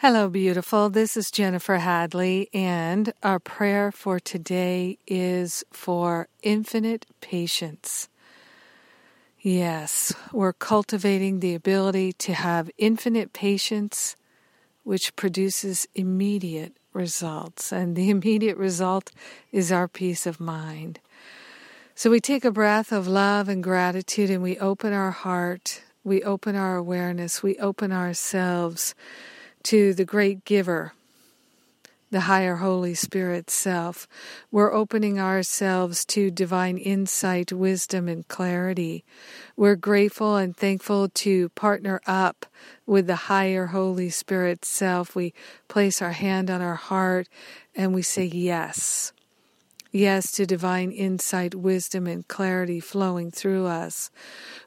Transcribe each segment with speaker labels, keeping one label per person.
Speaker 1: Hello, beautiful. This is Jennifer Hadley, and our prayer for today is for infinite patience. Yes, we're cultivating the ability to have infinite patience, which produces immediate results, and the immediate result is our peace of mind. So we take a breath of love and gratitude and we open our heart, we open our awareness, we open ourselves to the great giver, the higher Holy Spirit self. We're opening ourselves to divine insight, wisdom, and clarity. We're grateful and thankful to partner up with the higher Holy Spirit self. We place our hand on our heart and we say yes. Yes, to divine insight, wisdom, and clarity flowing through us.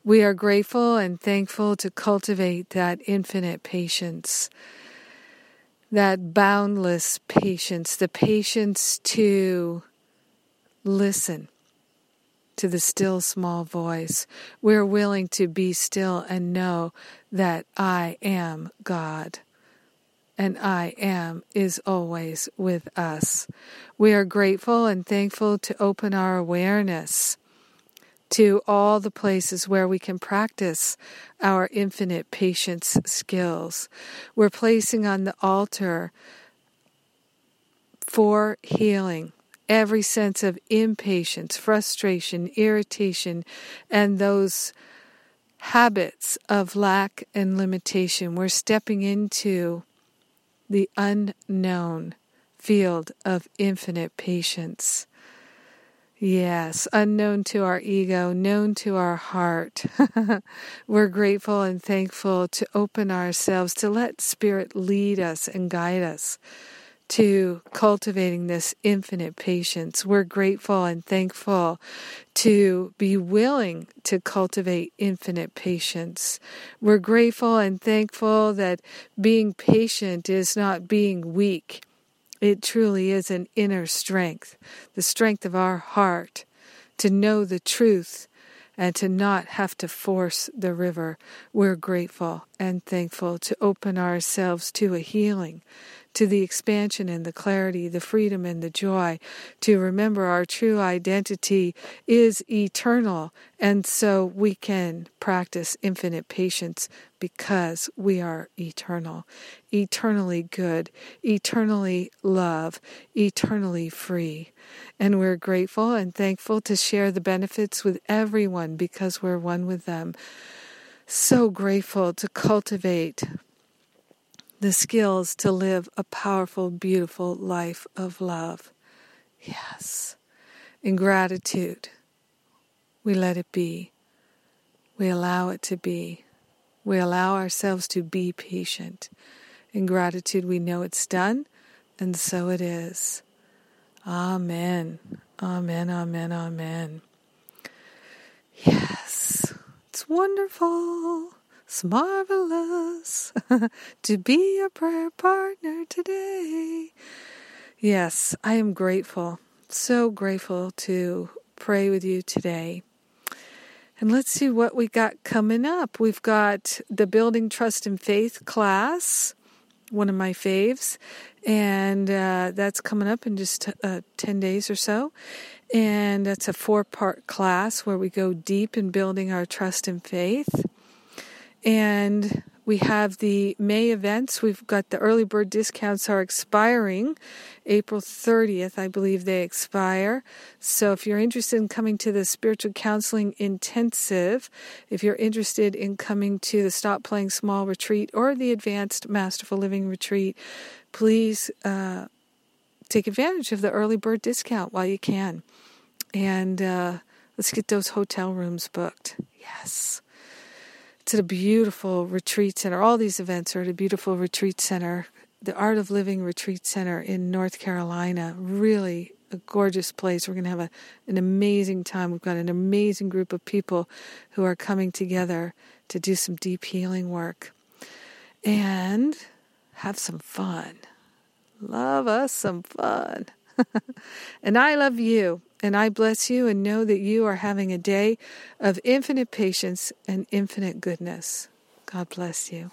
Speaker 1: We are grateful and thankful to cultivate that infinite patience that boundless patience, the patience to listen to the still small voice. We're willing to be still and know that I am God. And I am is always with us. We are grateful and thankful to open our awareness to all the places where we can practice our infinite patience skills. We're placing on the altar for healing every sense of impatience, frustration, irritation, and those habits of lack and limitation. We're stepping into the unknown field of infinite patience. Yes, unknown to our ego, known to our heart. We're grateful and thankful to open ourselves, to let Spirit lead us and guide us to cultivating this infinite patience. We're grateful and thankful to be willing to cultivate infinite patience. We're grateful and thankful that being patient is not being weak it truly is an inner strength, the strength of our heart to know the truth and to not have to force the river. We're grateful and thankful to open ourselves to a healing, to the expansion and the clarity, the freedom and the joy, to remember our true identity is eternal, and so we can practice infinite patience because we are eternal, eternally good, eternally love, eternally free. And we're grateful and thankful to share the benefits with everyone because we're one with them. So grateful to cultivate the skills to live a powerful, beautiful life of love. Yes. In gratitude, we let it be. We allow it to be. We allow ourselves to be patient. In gratitude, we know it's done, and so it is. Amen. Amen, amen, amen. Yes, it's wonderful. It's marvelous to be your prayer partner today. Yes, I am grateful, so grateful to pray with you today. And let's see what we got coming up. We've got the Building Trust and Faith class, one of my faves, and uh, that's coming up in just uh, 10 days or so. And that's a four part class where we go deep in building our trust and faith. And we have the May events. We've got the early bird discounts are expiring April 30th, I believe they expire. So if you're interested in coming to the spiritual counseling intensive, if you're interested in coming to the Stop Playing Small retreat or the Advanced Masterful Living retreat, please uh, take advantage of the early bird discount while you can. And uh, let's get those hotel rooms booked. Yes. It's at a beautiful retreat center. All these events are at a beautiful retreat center, the Art of Living Retreat Center in North Carolina. Really a gorgeous place. We're going to have a, an amazing time. We've got an amazing group of people who are coming together to do some deep healing work and have some fun. Love us some fun. and I love you. And I bless you and know that you are having a day of infinite patience and infinite goodness. God bless you.